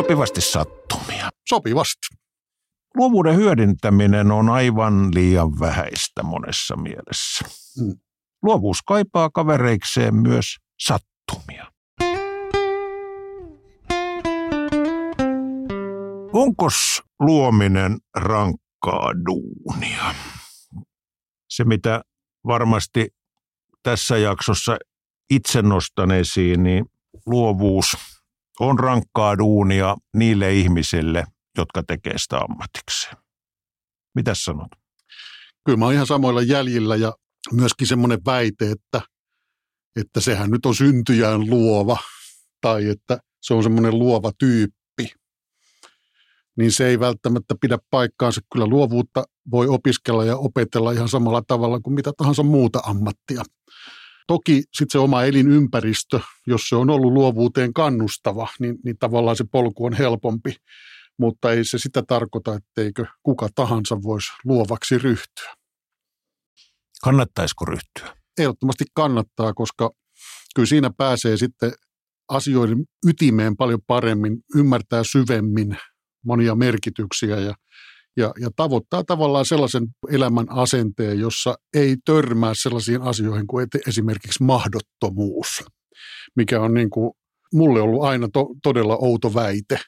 Sopivasti sattumia. Sopivasti. Luovuuden hyödyntäminen on aivan liian vähäistä monessa mielessä. Mm. Luovuus kaipaa kavereikseen myös sattumia. Onkos luominen rankkaa duunia? Se, mitä varmasti tässä jaksossa itse nostan esiin, niin luovuus on rankkaa duunia niille ihmisille, jotka tekee sitä ammatikseen. Mitä sanot? Kyllä mä oon ihan samoilla jäljillä ja myöskin semmoinen väite, että, että sehän nyt on syntyjään luova tai että se on semmoinen luova tyyppi. Niin se ei välttämättä pidä paikkaansa. Kyllä luovuutta voi opiskella ja opetella ihan samalla tavalla kuin mitä tahansa muuta ammattia. Toki sitten se oma elinympäristö, jos se on ollut luovuuteen kannustava, niin, niin tavallaan se polku on helpompi. Mutta ei se sitä tarkoita, etteikö kuka tahansa voisi luovaksi ryhtyä. Kannattaisiko ryhtyä? Ehdottomasti kannattaa, koska kyllä siinä pääsee sitten asioiden ytimeen paljon paremmin, ymmärtää syvemmin monia merkityksiä ja, ja, ja tavoittaa tavallaan sellaisen elämän asenteen, jossa ei törmää sellaisiin asioihin kuin esimerkiksi mahdottomuus, mikä on niin kuin mulle ollut aina to, todella outo väite,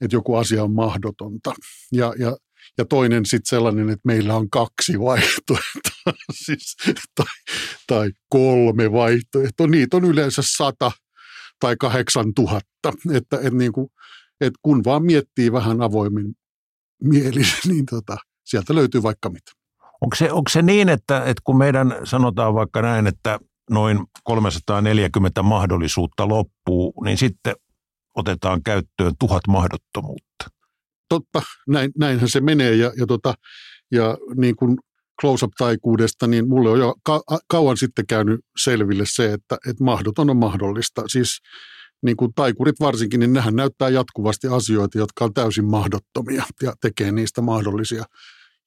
että joku asia on mahdotonta. Ja, ja, ja toinen sitten sellainen, että meillä on kaksi vaihtoehtoa, siis, tai, tai kolme vaihtoehtoa. Niitä on yleensä sata tai kahdeksan tuhatta. Että, että, niin kuin, että kun vaan miettii vähän avoimin mieli, niin tota, sieltä löytyy vaikka mitä. Onko se, onko se niin, että, että kun meidän sanotaan vaikka näin, että noin 340 mahdollisuutta loppuu, niin sitten otetaan käyttöön tuhat mahdottomuutta. Totta, näin, näinhän se menee ja, ja, tota, ja niin kuin close-up-taikuudesta, niin mulle on jo ka- kauan sitten käynyt selville se, että, että mahdoton on mahdollista. Siis niin kuin taikurit varsinkin, niin nehän näyttää jatkuvasti asioita, jotka on täysin mahdottomia ja tekee niistä mahdollisia.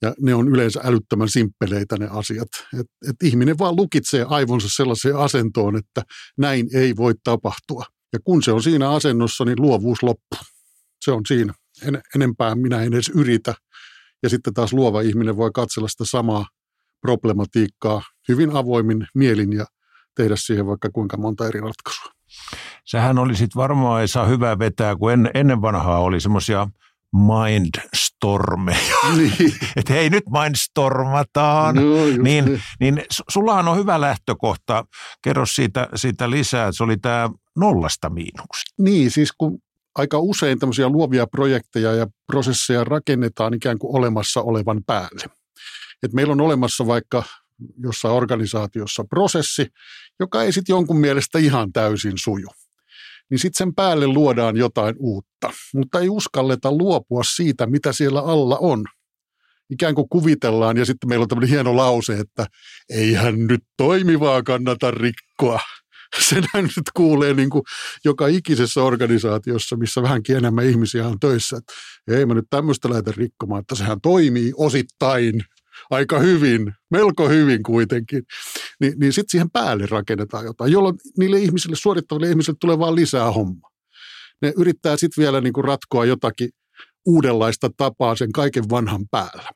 Ja ne on yleensä älyttömän simppeleitä ne asiat. Et, et ihminen vaan lukitsee aivonsa sellaiseen asentoon, että näin ei voi tapahtua. Ja kun se on siinä asennossa, niin luovuus loppuu. Se on siinä. En, enempää minä en edes yritä. Ja sitten taas luova ihminen voi katsella sitä samaa problematiikkaa hyvin avoimin mielin ja tehdä siihen vaikka kuinka monta eri ratkaisua. Sähän oli sitten varmaan ei saa hyvää vetää, kun en, ennen vanhaa oli semmoisia mindstormeja. Niin. että hei nyt mindstormataan. No, niin, niin, niin sullahan on hyvä lähtökohta. Kerro siitä, siitä lisää. Se oli tämä nollasta miinuksesta. Niin, siis kun aika usein tämmöisiä luovia projekteja ja prosesseja rakennetaan ikään kuin olemassa olevan päälle. Et meillä on olemassa vaikka jossain organisaatiossa prosessi, joka ei sitten jonkun mielestä ihan täysin suju. Niin sitten sen päälle luodaan jotain uutta, mutta ei uskalleta luopua siitä, mitä siellä alla on. Ikään kuin kuvitellaan ja sitten meillä on tämmöinen hieno lause, että eihän nyt toimivaa kannata rikkoa. Senhän nyt kuulee niin kuin joka ikisessä organisaatiossa, missä vähänkin enemmän ihmisiä on töissä, että ei mä nyt tämmöistä lähde rikkomaan, että sehän toimii osittain aika hyvin, melko hyvin kuitenkin, niin, niin sitten siihen päälle rakennetaan jotain, jolloin niille ihmisille, suorittaville ihmisille tulee vaan lisää hommaa. Ne yrittää sitten vielä niin kuin ratkoa jotakin uudenlaista tapaa sen kaiken vanhan päällä.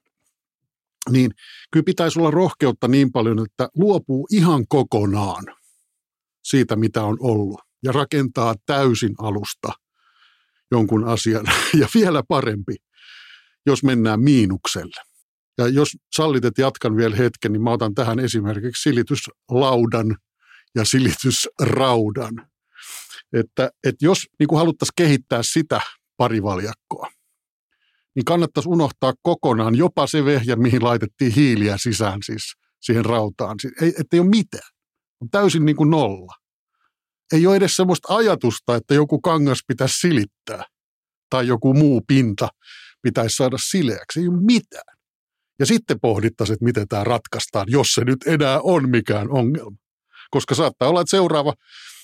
Niin kyllä pitäisi olla rohkeutta niin paljon, että luopuu ihan kokonaan siitä, mitä on ollut ja rakentaa täysin alusta jonkun asian. Ja vielä parempi, jos mennään miinukselle. Ja jos sallit, että jatkan vielä hetken, niin mä otan tähän esimerkiksi silityslaudan ja silitysraudan. Että, että jos niin kuin haluttaisiin kehittää sitä parivaljakkoa, niin kannattaisi unohtaa kokonaan jopa se vehjä, mihin laitettiin hiiliä sisään siis siihen rautaan. Ei, ei ole mitään. On täysin niin kuin nolla. Ei ole edes sellaista ajatusta, että joku kangas pitäisi silittää tai joku muu pinta pitäisi saada sileäksi. Ei ole mitään. Ja sitten pohdittaisiin, että miten tämä ratkaistaan, jos se nyt enää on mikään ongelma. Koska saattaa olla, että seuraava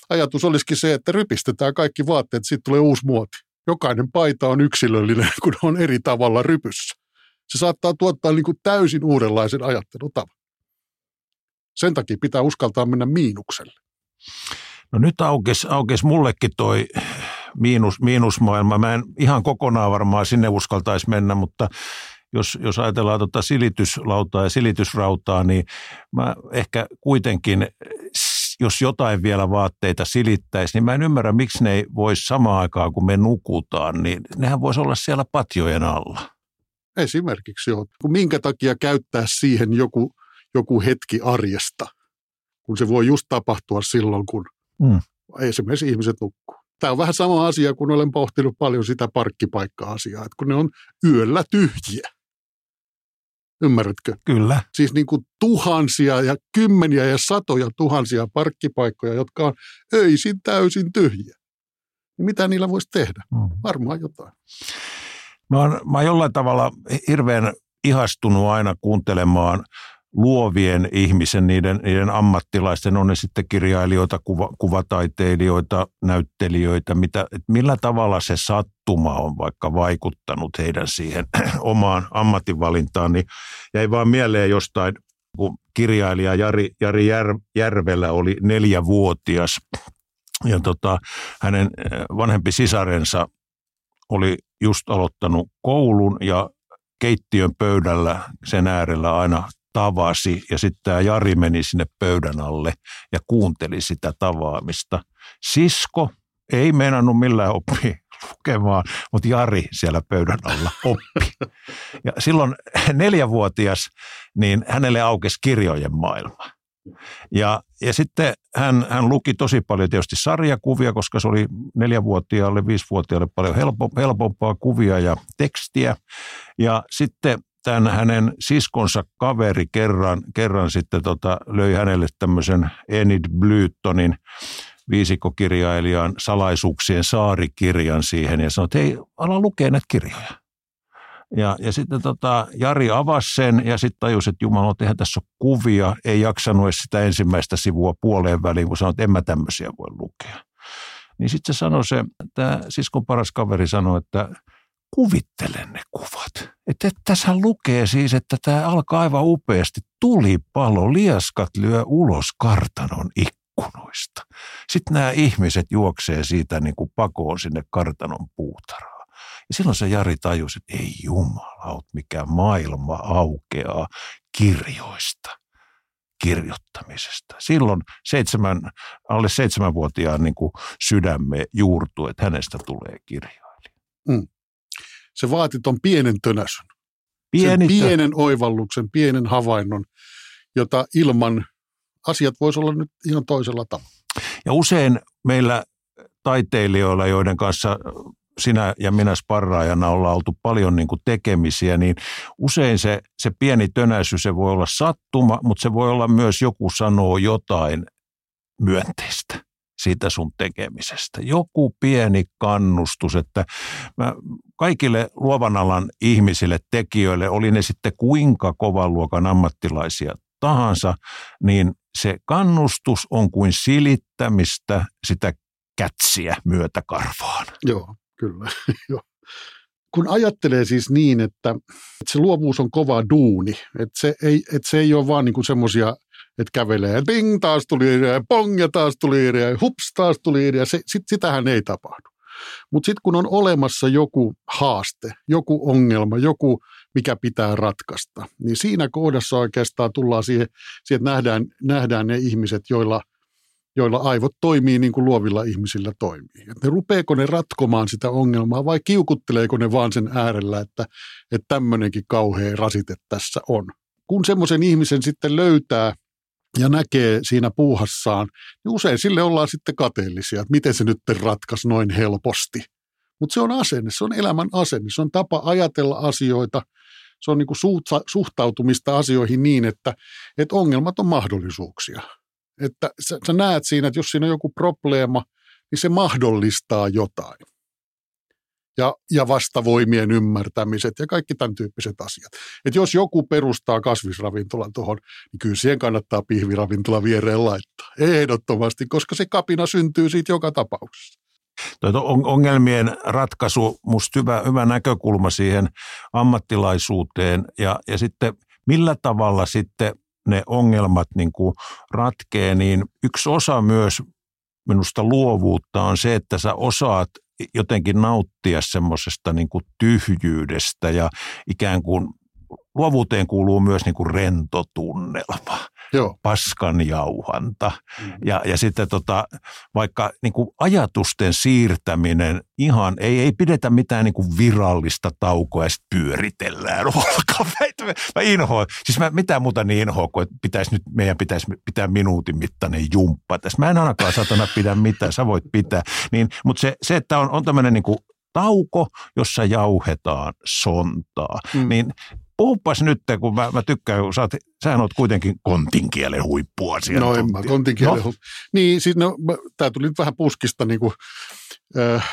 ajatus olisikin se, että rypistetään kaikki vaatteet, sitten tulee uusi muoti. Jokainen paita on yksilöllinen, kun on eri tavalla rypyssä. Se saattaa tuottaa niin kuin täysin uudenlaisen ajattelutavan. Sen takia pitää uskaltaa mennä miinukselle. No nyt aukesi, aukesi mullekin toi miinus, miinusmaailma. Mä en ihan kokonaan varmaan sinne uskaltaisi mennä, mutta jos, jos ajatellaan tuota silityslautaa ja silitysrautaa, niin mä ehkä kuitenkin, jos jotain vielä vaatteita silittäisi, niin mä en ymmärrä, miksi ne ei voisi samaan aikaan, kun me nukutaan, niin nehän voisi olla siellä patjojen alla. Esimerkiksi joo. Minkä takia käyttää siihen joku, joku hetki arjesta, kun se voi just tapahtua silloin, kun mm. esimerkiksi ihmiset nukkuu. Tämä on vähän sama asia, kun olen pohtinut paljon sitä parkkipaikka-asiaa, että kun ne on yöllä tyhjiä. Ymmärrätkö? Kyllä. Siis niin kuin tuhansia ja kymmeniä ja satoja tuhansia parkkipaikkoja, jotka on öisin täysin tyhjiä. Niin mitä niillä voisi tehdä? Mm. Varmaan jotain. Mä oon, mä oon jollain tavalla hirveän ihastunut aina kuuntelemaan luovien ihmisen, niiden, niiden ammattilaisten, on ne sitten kirjailijoita, kuva, kuvataiteilijoita, näyttelijöitä, mitä, että millä tavalla se sattuma on vaikka vaikuttanut heidän siihen omaan ammatinvalintaan, niin jäi vaan mieleen jostain, kun kirjailija Jari, Jari Jär, Järvelä oli neljävuotias ja tota, hänen eh, vanhempi sisarensa oli just aloittanut koulun ja keittiön pöydällä sen äärellä aina tavasi ja sitten tämä Jari meni sinne pöydän alle ja kuunteli sitä tavaamista. Sisko ei meinannut millään oppia lukemaan, mutta Jari siellä pöydän alla oppi. Ja silloin neljävuotias, niin hänelle aukesi kirjojen maailma. Ja, ja sitten hän, hän luki tosi paljon tietysti sarjakuvia, koska se oli neljävuotiaalle, viisivuotiaalle paljon helpo, helpompaa kuvia ja tekstiä. Ja sitten tämän hänen siskonsa kaveri kerran, kerran sitten tota, löi hänelle tämmöisen Enid Blytonin viisikokirjailijan salaisuuksien saarikirjan siihen ja sanoi, että hei, ala lukea näitä kirjoja. Ja, ja sitten tota, Jari avasi sen ja sitten tajusi, että Jumala, eihän tässä ole kuvia, ei jaksanut edes sitä ensimmäistä sivua puoleen väliin, kun sanoi, että en mä tämmöisiä voi lukea. Niin sitten se sanoi se, tämä siskon paras kaveri sanoi, että kuvittelen ne kuvat. Että tässä lukee siis, että tämä alkaa aivan upeasti. Tulipalo, liaskat lyö ulos kartanon ikkunoista. Sitten nämä ihmiset juoksee siitä niin kuin pakoon sinne kartanon puutaraan. Ja silloin se Jari tajusi, että ei jumala, mikä maailma aukeaa kirjoista kirjoittamisesta. Silloin seitsemän, alle seitsemänvuotiaan niin kuin sydämme juurtui, että hänestä tulee kirjailija. Mm se vaati tuon pienen tönäsyn. Pieni sen pienen oivalluksen, pienen havainnon, jota ilman asiat voisi olla nyt ihan toisella tavalla. Ja usein meillä taiteilijoilla, joiden kanssa sinä ja minä sparraajana ollaan oltu paljon niin kuin tekemisiä, niin usein se, se pieni tönäisy, se voi olla sattuma, mutta se voi olla myös joku sanoo jotain myönteistä siitä sun tekemisestä. Joku pieni kannustus, että mä kaikille luovan alan ihmisille, tekijöille, oli ne sitten kuinka kovan luokan ammattilaisia tahansa, niin se kannustus on kuin silittämistä sitä kätsiä myötäkarvaan. Joo, kyllä. Kun ajattelee siis niin, että, että se luovuus on kova duuni, että se ei, että se ei ole vaan niin semmoisia että kävelee, ping, taas tuli idea, pong, ja taas tuli idea, hups, taas tuli idea. Se, sit, sitähän ei tapahdu. Mutta sitten kun on olemassa joku haaste, joku ongelma, joku, mikä pitää ratkaista, niin siinä kohdassa oikeastaan tullaan siihen, siihen että nähdään, nähdään ne ihmiset, joilla, joilla aivot toimii niin kuin luovilla ihmisillä toimii. Et ne rupeeko ne ratkomaan sitä ongelmaa vai kiukutteleeko ne vaan sen äärellä, että, että tämmöinenkin kauhea rasite tässä on. Kun semmoisen ihmisen sitten löytää, ja näkee siinä puuhassaan, niin usein sille ollaan sitten kateellisia, että miten se nyt ratkaisi noin helposti. Mutta se on asenne, se on elämän asenne, se on tapa ajatella asioita, se on niinku suhtautumista asioihin niin, että, että ongelmat on mahdollisuuksia. Että sä, sä näet siinä, että jos siinä on joku probleema, niin se mahdollistaa jotain ja, ja vastavoimien ymmärtämiset ja kaikki tämän tyyppiset asiat. Et jos joku perustaa kasvisravintolan tuohon, niin kyllä siihen kannattaa pihviravintola viereen laittaa. Ehdottomasti, koska se kapina syntyy siitä joka tapauksessa. Ongelmien ratkaisu, musta hyvä, hyvä näkökulma siihen ammattilaisuuteen ja, ja sitten millä tavalla sitten ne ongelmat niin kuin ratkee, niin yksi osa myös minusta luovuutta on se, että sä osaat jotenkin nauttia semmoisesta niin kuin tyhjyydestä ja ikään kuin luovuuteen kuuluu myös niin kuin rentotunnelma, Joo. paskan jauhanta mm. ja, ja sitten tota, vaikka niin kuin ajatusten siirtäminen ihan, ei, ei pidetä mitään niin kuin virallista taukoa ja sitten pyöritellään olkapäitä. Mä inhoan, siis mä mitään muuta niin inhoa, kuin että pitäisi nyt, meidän pitäisi pitää minuutin mittainen jumppa tässä. Mä en ainakaan satana pidä mitään, sä voit pitää. Niin, mutta se, se, että on, on tämmöinen niin kuin tauko, jossa jauhetaan sontaa, mm. niin puhupas nyt, kun mä, mä tykkään, kun sä oot, sähän oot kuitenkin kontinkielen huippua siellä. No en mä kontinkielen no. huippu. Niin, siis no, tää tuli nyt vähän puskista niin kuin, äh,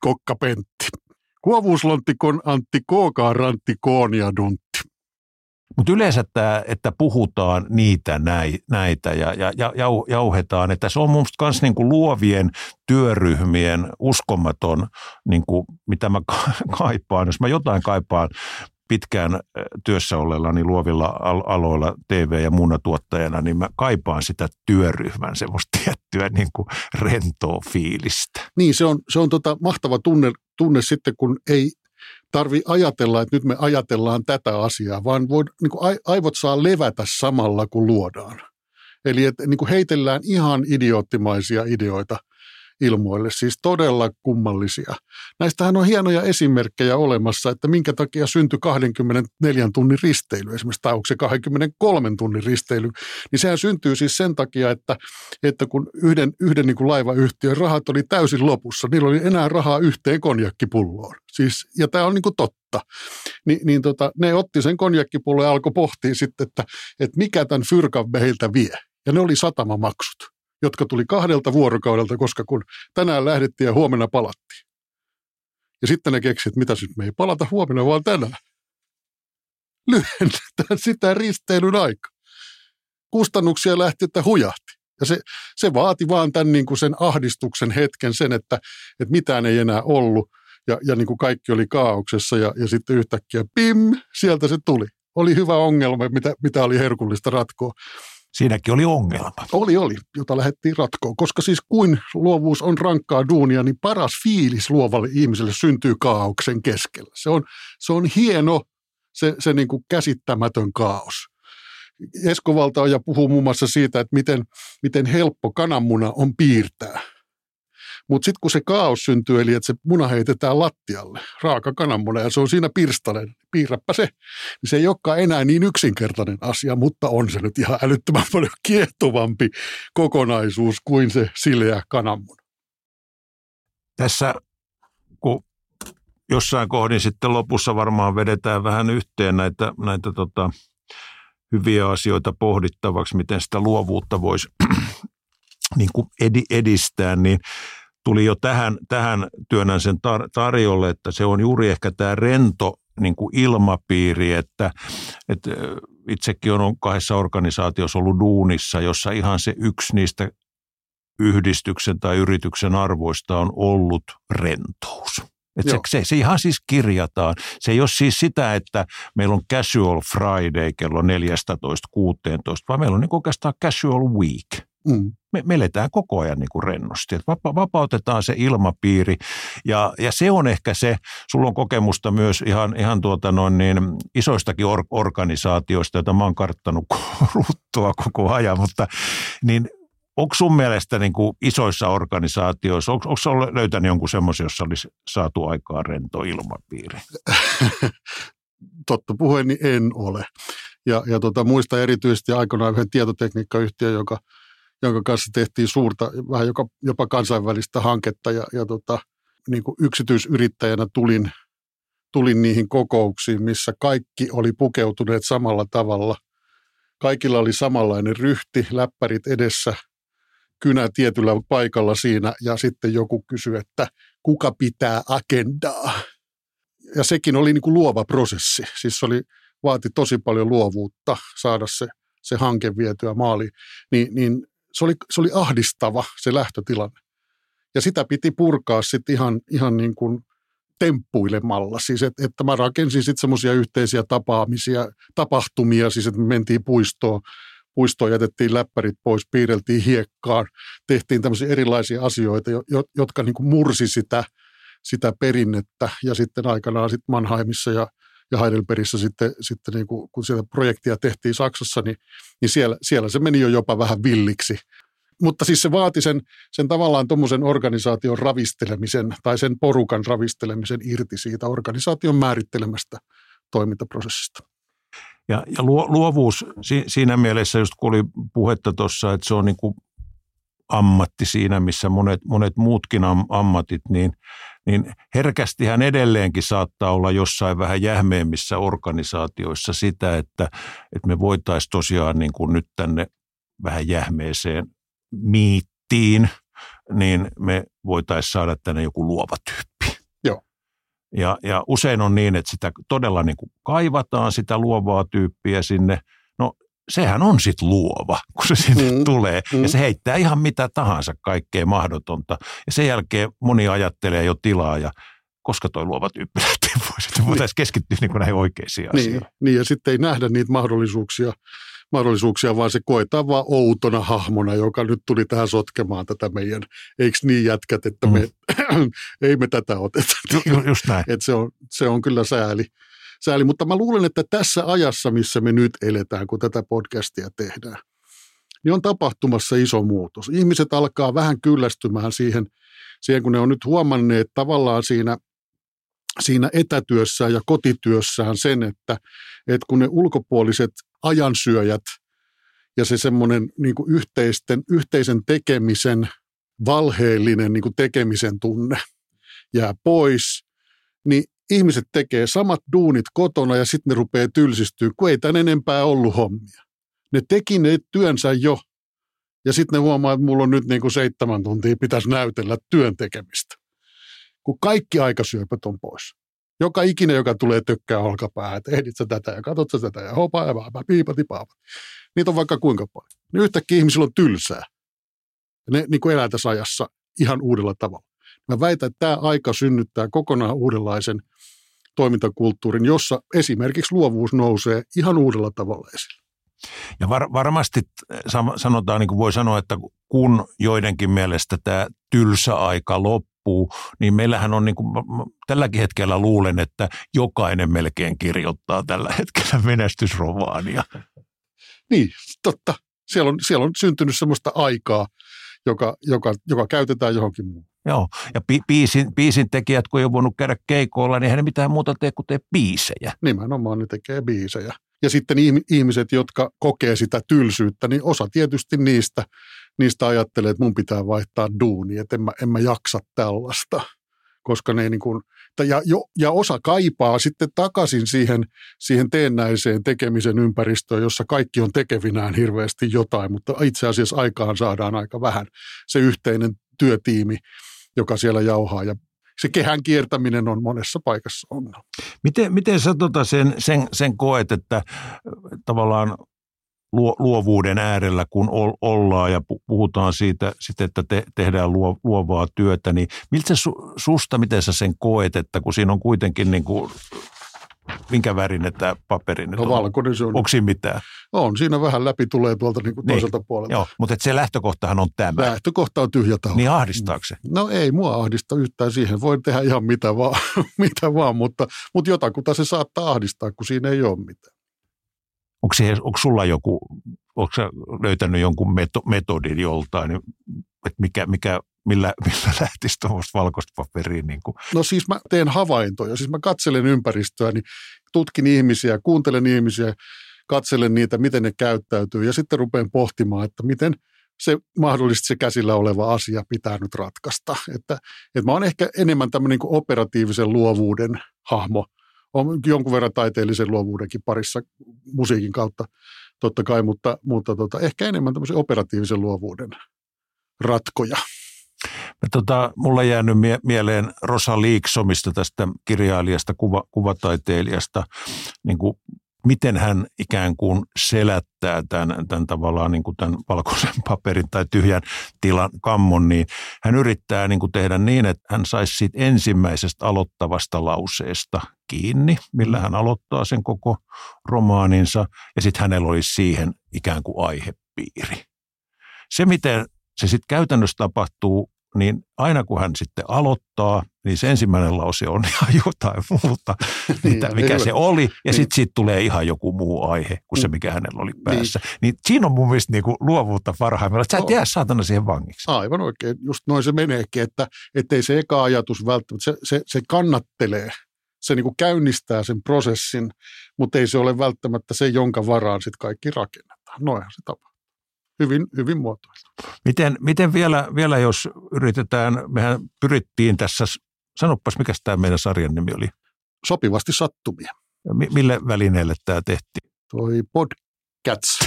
kokkapentti. Kuovuuslontikon Antti Kookaa Rantti Koonia Duntti. Mutta yleensä tämä, että puhutaan niitä näitä ja, ja, ja jauhetaan, että se on mun myös niinku luovien työryhmien uskomaton, niinku, mitä mä kaipaan. Jos mä jotain kaipaan pitkään työssä olleellani luovilla aloilla TV- ja tuottajana, niin mä kaipaan sitä työryhmän semmoista tiettyä niin kuin rentoa fiilistä. Niin, se on, se on tota mahtava tunne, tunne sitten, kun ei tarvi ajatella, että nyt me ajatellaan tätä asiaa, vaan voi, niin kuin aivot saa levätä samalla, kun luodaan. Eli että niin kuin heitellään ihan idioottimaisia ideoita – ilmoille, siis todella kummallisia. Näistähän on hienoja esimerkkejä olemassa, että minkä takia syntyi 24 tunnin risteily, esimerkiksi tai onko se 23 tunnin risteily, niin sehän syntyy siis sen takia, että, että kun yhden, yhden niin kuin laivayhtiön rahat oli täysin lopussa, niillä oli enää rahaa yhteen konjakkipulloon. Siis, ja tämä on niin kuin totta. Ni, niin tota, ne otti sen konjakkipullon ja alkoi pohtia sitten, että, että mikä tämän fyrkan meiltä vie. Ja ne oli satamamaksut jotka tuli kahdelta vuorokaudelta, koska kun tänään lähdettiin ja huomenna palattiin. Ja sitten ne keksivät, mitä nyt me ei palata huomenna, vaan tänään. Lyhennetään sitä risteilyn aika. Kustannuksia lähti, että hujahti. Ja se, se vaati vaan tämän niin kuin sen ahdistuksen hetken, sen, että, että mitään ei enää ollut ja, ja niin kuin kaikki oli kaauksessa ja, ja sitten yhtäkkiä pim, sieltä se tuli. Oli hyvä ongelma, mitä, mitä oli herkullista ratkoa. Siinäkin oli ongelma. Oli, oli, jota lähdettiin ratkoon. Koska siis kuin luovuus on rankkaa duunia, niin paras fiilis luovalle ihmiselle syntyy kaauksen keskellä. Se on, se on hieno, se, se niin kuin käsittämätön kaos. Esko Valtaoja puhuu muun muassa siitä, että miten, miten helppo kananmuna on piirtää – mutta sitten kun se kaos syntyy, eli että se muna heitetään lattialle, raaka kananmuna, ja se on siinä pirstaleen, piirräppä se, niin se ei olekaan enää niin yksinkertainen asia, mutta on se nyt ihan älyttömän paljon kiehtovampi kokonaisuus kuin se sileä kananmuna. Tässä, kun jossain kohdin sitten lopussa varmaan vedetään vähän yhteen näitä, näitä tota, hyviä asioita pohdittavaksi, miten sitä luovuutta voisi niin kuin edistää, niin tuli jo tähän, tähän työnnän sen tar- tarjolle, että se on juuri ehkä tämä rento niin kuin ilmapiiri, että, että itsekin on kahdessa organisaatiossa ollut duunissa, jossa ihan se yksi niistä yhdistyksen tai yrityksen arvoista on ollut rentous. Että se, se, se ihan siis kirjataan. Se ei ole siis sitä, että meillä on casual Friday kello 14.16, vaan meillä on niin oikeastaan casual week. Mm. Me, me eletään koko ajan niin kuin rennosti. Että vapa, vapautetaan se ilmapiiri ja, ja se on ehkä se, sulla on kokemusta myös ihan, ihan tuota noin niin isoistakin or, organisaatioista, joita mä oon karttanut ruttua koko ajan, mutta niin onko sun mielestä niin kuin isoissa organisaatioissa, onko, onko löytänyt jonkun semmoisen, jossa olisi saatu aikaan rento ilmapiiri? Totta puheen, niin en ole. Ja, ja tota, muista erityisesti aikoinaan yhden tietotekniikkayhtiön, joka – jonka kanssa tehtiin suurta, vähän joka, jopa kansainvälistä hanketta ja, ja tota, niin kuin yksityisyrittäjänä tulin, tulin niihin kokouksiin, missä kaikki oli pukeutuneet samalla tavalla. Kaikilla oli samanlainen ryhti, läppärit edessä, kynä tietyllä paikalla siinä ja sitten joku kysyi, että kuka pitää agendaa. Ja sekin oli niin kuin luova prosessi. Siis se oli, vaati tosi paljon luovuutta saada se, se hanke vietyä maaliin. Niin, niin se oli, se oli ahdistava se lähtötilanne. Ja sitä piti purkaa sitten ihan, ihan niin kuin temppuilemalla. Siis et, että mä rakensin sitten semmoisia yhteisiä tapaamisia, tapahtumia, siis että me mentiin puistoon, puistoon jätettiin läppärit pois, piirreltiin hiekkaan, tehtiin tämmöisiä erilaisia asioita, jotka niin kuin mursi sitä, sitä perinnettä ja sitten aikanaan sitten Mannheimissa ja, ja Heidelbergissä sitten, sitten niin kuin, kun sitä projektia tehtiin Saksassa, niin, niin siellä, siellä se meni jo jopa vähän villiksi. Mutta siis se vaati sen, sen tavallaan tuommoisen organisaation ravistelemisen tai sen porukan ravistelemisen irti siitä organisaation määrittelemästä toimintaprosessista. Ja, ja luovuus siinä mielessä, just kun oli puhetta tuossa, että se on niin kuin ammatti siinä, missä monet, monet muutkin ammatit, niin, niin herkästi hän edelleenkin saattaa olla jossain vähän jähmeemmissä organisaatioissa sitä, että, että me voitaisiin tosiaan niin kuin nyt tänne vähän jähmeeseen miittiin, niin me voitaisiin saada tänne joku luova tyyppi. Ja, ja usein on niin, että sitä todella niin kuin kaivataan sitä luovaa tyyppiä sinne. No sehän on sitten luova, kun se sinne mm. tulee. Mm. Ja se heittää ihan mitä tahansa kaikkea mahdotonta. Ja sen jälkeen moni ajattelee jo tilaa ja koska tuo luova tyyppi lähtee pois, että voitaisiin keskittyä niin näihin oikeisiin niin, asioihin. Niin, ja sitten ei nähdä niitä mahdollisuuksia, mahdollisuuksia, vaan se koetaan vaan outona hahmona, joka nyt tuli tähän sotkemaan tätä meidän, eikö niin jätkät, että me, mm. ei me tätä oteta. Ju, just näin. Et se, on, se on kyllä sääli. sääli. Mutta mä luulen, että tässä ajassa, missä me nyt eletään, kun tätä podcastia tehdään, niin on tapahtumassa iso muutos. Ihmiset alkaa vähän kyllästymään siihen, siihen kun ne on nyt huomanneet tavallaan siinä siinä etätyössään ja kotityössään sen, että, että kun ne ulkopuoliset ajansyöjät ja se semmoinen niin yhteisten, yhteisen tekemisen valheellinen niin tekemisen tunne jää pois, niin ihmiset tekee samat duunit kotona ja sitten ne rupeaa tylsistyä, kun ei tämän enempää ollut hommia. Ne teki ne työnsä jo ja sitten ne huomaa, että mulla on nyt niin kuin seitsemän tuntia pitäisi näytellä työn tekemistä. Kun kaikki aikasyöpät on pois. Joka ikinen, joka tulee tökkää olkapäähän, että ehdit sä tätä ja katsot sä tätä ja hopa ja vaapa, piipati paapa. Niitä on vaikka kuinka paljon. Niin yhtäkkiä ihmisillä on tylsää. Ja ne niin kuin elää tässä ajassa ihan uudella tavalla. Mä väitän, että tämä aika synnyttää kokonaan uudenlaisen toimintakulttuurin, jossa esimerkiksi luovuus nousee ihan uudella tavalla esille. Ja var, varmasti sanotaan, niin kuin voi sanoa, että kun joidenkin mielestä tämä tylsä aika loppuu, niin meillähän on, niin kuin, tälläkin hetkellä luulen, että jokainen melkein kirjoittaa tällä hetkellä menestysromaania. Niin, totta. Siellä on, siellä on syntynyt sellaista aikaa, joka, joka, joka käytetään johonkin muuhun. Joo, ja bi- biisin, biisin tekijät, kun ei ole voinut käydä keikoilla, niin eihän ne mitään muuta tee kuin tee biisejä. Nimenomaan ne tekee biisejä. Ja sitten ihmiset, jotka kokee sitä tylsyyttä, niin osa tietysti niistä, niistä ajattelee, että mun pitää vaihtaa duuni, että en mä, en mä jaksa tällaista. Koska ne niin kuin, ja, jo, ja osa kaipaa sitten takaisin siihen, siihen teennäiseen tekemisen ympäristöön, jossa kaikki on tekevinään hirveästi jotain, mutta itse asiassa aikaan saadaan aika vähän se yhteinen työtiimi, joka siellä jauhaa ja se kehän kiertäminen on monessa paikassa ongelma. Miten, miten sä tota sen, sen, sen koet, että tavallaan luovuuden äärellä, kun ollaan ja puhutaan siitä, että te, tehdään luovaa työtä, niin miltä su, susta, miten sä sen koet, että kun siinä on kuitenkin niin kuin minkä värinen tämä paperi nyt no, on? valkoinen se on. Onko siinä mitään? On, siinä vähän läpi tulee tuolta niin kuin niin. toiselta puolelta. Joo, mutta se lähtökohtahan on tämä. Lähtökohta on tyhjä taho. Niin ahdistaako se? No ei mua ahdista yhtään siihen. Voi tehdä ihan mitä vaan, mitä vaan mutta, mutta jotakuta se saattaa ahdistaa, kun siinä ei ole mitään. Onko, se, onko sulla joku, onko sä löytänyt jonkun metodin joltain, että mikä, mikä millä, millä lähtisi tuommoista valkoista paperiin? Niin kuin. No siis mä teen havaintoja, siis mä katselen ympäristöä, niin tutkin ihmisiä, kuuntelen ihmisiä, katselen niitä, miten ne käyttäytyy ja sitten rupean pohtimaan, että miten se mahdollisesti se käsillä oleva asia pitää nyt ratkaista. Että, että mä oon ehkä enemmän tämmöinen niin operatiivisen luovuuden hahmo, on jonkun verran taiteellisen luovuudenkin parissa musiikin kautta totta kai, mutta, mutta tota, ehkä enemmän tämmöisen operatiivisen luovuuden ratkoja. Ja tota, mulla jäänyt mie- mieleen Rosa Liiksomista tästä kirjailijasta, kuva- kuvataiteilijasta, niin kuin miten hän ikään kuin selättää tämän, tämän tavallaan niin kuin tämän valkoisen paperin tai tyhjän tilan kammon, niin hän yrittää niin kuin tehdä niin, että hän saisi siitä ensimmäisestä aloittavasta lauseesta kiinni, millä hän aloittaa sen koko romaaninsa, ja sitten hänellä olisi siihen ikään kuin aihepiiri. Se, miten se sitten käytännössä tapahtuu, niin aina kun hän sitten aloittaa, niin se ensimmäinen lause on ihan jotain muuta, niin, mitä, mikä se oli, ja niin. sitten siitä tulee ihan joku muu aihe kuin se, mm. mikä hänellä oli päässä. Niin, niin siinä on mun mielestä niin kuin luovuutta parhaimmillaan, että sä et jää saatana siihen vangiksi. Aivan oikein, just noin se meneekin, että ei se eka ajatus välttämättä, se, se, se kannattelee, se niin kuin käynnistää sen prosessin, mutta ei se ole välttämättä se, jonka varaan sitten kaikki rakennetaan. Noinhan se tapahtuu hyvin, hyvin muotoiltu. Miten, miten vielä, vielä, jos yritetään, mehän pyrittiin tässä, sanopas mikä tämä meidän sarjan nimi oli? Sopivasti sattumia. M- mille välineelle tämä tehtiin? Toi Podcats.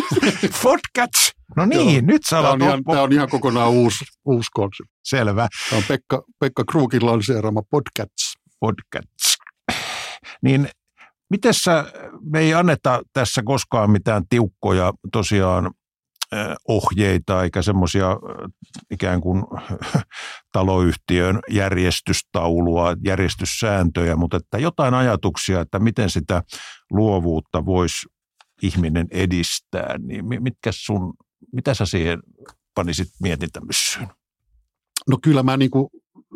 Podcats! No niin, Joo. nyt sä tämä on, ihan, tämä on ihan kokonaan uusi, uusi konsepti. Selvä. Tämä on Pekka, Pekka Kruukin lanseerama Podcats. Podcats. Niin miten sä, me ei anneta tässä koskaan mitään tiukkoja tosiaan ohjeita eikä semmoisia ikään kuin taloyhtiön järjestystaulua, järjestyssääntöjä, mutta että jotain ajatuksia, että miten sitä luovuutta voisi ihminen edistää, niin mitkä sun, mitä sä siihen panisit mietintämyssyyn? No kyllä mä niin kuin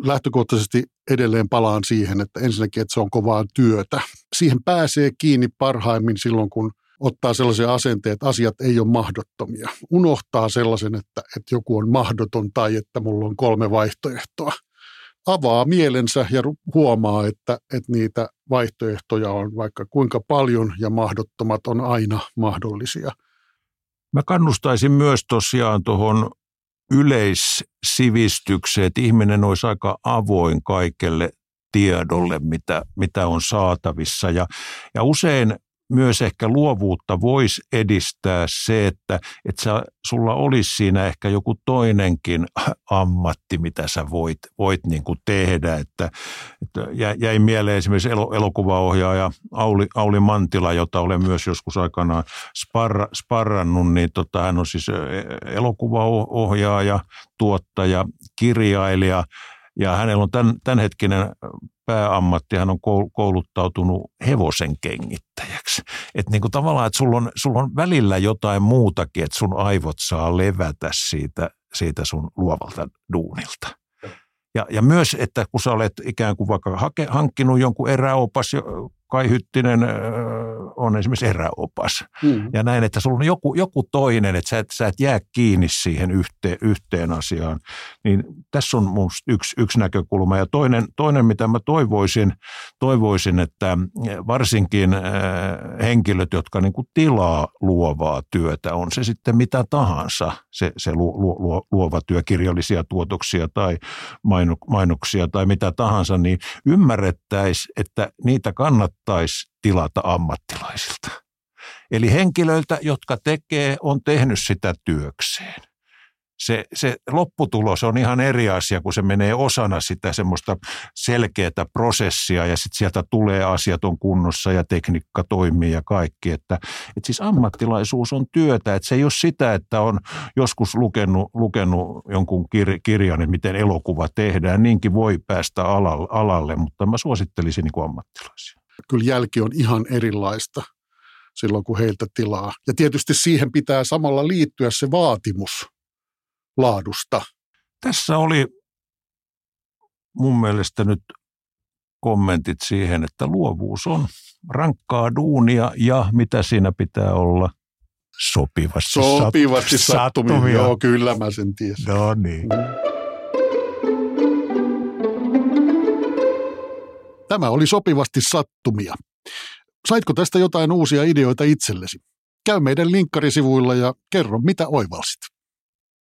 lähtökohtaisesti edelleen palaan siihen, että ensinnäkin, että se on kovaa työtä. Siihen pääsee kiinni parhaimmin silloin, kun ottaa sellaisen asenteen, että asiat ei ole mahdottomia. Unohtaa sellaisen, että, että joku on mahdoton tai että mulla on kolme vaihtoehtoa. Avaa mielensä ja huomaa, että, että niitä vaihtoehtoja on vaikka kuinka paljon ja mahdottomat on aina mahdollisia. Mä kannustaisin myös tosiaan tuohon yleissivistykseen, että ihminen olisi aika avoin kaikelle tiedolle, mitä, mitä on saatavissa. Ja, ja usein myös ehkä luovuutta voisi edistää se, että, että sä, sulla olisi siinä ehkä joku toinenkin ammatti, mitä sä voit, voit niin kuin tehdä. Että, että jäi mieleen esimerkiksi elokuvaohjaaja Auli, Auli Mantila, jota olen myös joskus aikanaan sparra, sparrannut, niin tota, hän on siis elokuvaohjaaja, tuottaja, kirjailija, ja hänellä on tämän, tämänhetkinen pääammatti, hän on kouluttautunut hevosen kengittäjäksi. Että niin kuin tavallaan, että sulla on, sulla on välillä jotain muutakin, että sun aivot saa levätä siitä, siitä sun luovalta duunilta. Ja, ja myös, että kun sä olet ikään kuin vaikka hake, hankkinut jonkun eräopas, Kai Hyttinen on esimerkiksi eräopas. Mm. Ja näin, että sulla on joku, joku toinen, että sä et, sä et jää kiinni siihen yhteen, yhteen asiaan. Niin tässä on mun yksi, yksi näkökulma. Ja toinen, toinen, mitä mä toivoisin, toivoisin, että varsinkin henkilöt, jotka niin kuin tilaa luovaa työtä, on se sitten mitä tahansa, se, se lu, lu, luova työ, kirjallisia tuotoksia tai mainoksia tai mitä tahansa, niin ymmärrettäisiin, että niitä kannattaa kannattaisi tilata ammattilaisilta. Eli henkilöiltä, jotka tekee, on tehnyt sitä työkseen. Se, se lopputulos on ihan eri asia, kun se menee osana sitä semmoista selkeää prosessia ja sitten sieltä tulee asiat on kunnossa ja tekniikka toimii ja kaikki. Että, että siis ammattilaisuus on työtä, että se ei ole sitä, että on joskus lukenut, lukenut jonkun kir, kirjan, että miten elokuva tehdään. Niinkin voi päästä alalle, alalle mutta mä suosittelisin niin ammattilaisia kyllä jälki on ihan erilaista silloin, kun heiltä tilaa. Ja tietysti siihen pitää samalla liittyä se vaatimus laadusta. Tässä oli mun mielestä nyt kommentit siihen, että luovuus on rankkaa duunia ja mitä siinä pitää olla sopivasti, sopivasti sattumia. sattumia. Joo, kyllä mä sen tiesin. No niin. Mm. Tämä oli sopivasti sattumia. Saitko tästä jotain uusia ideoita itsellesi? Käy meidän linkkarisivuilla ja kerro, mitä oivalsit.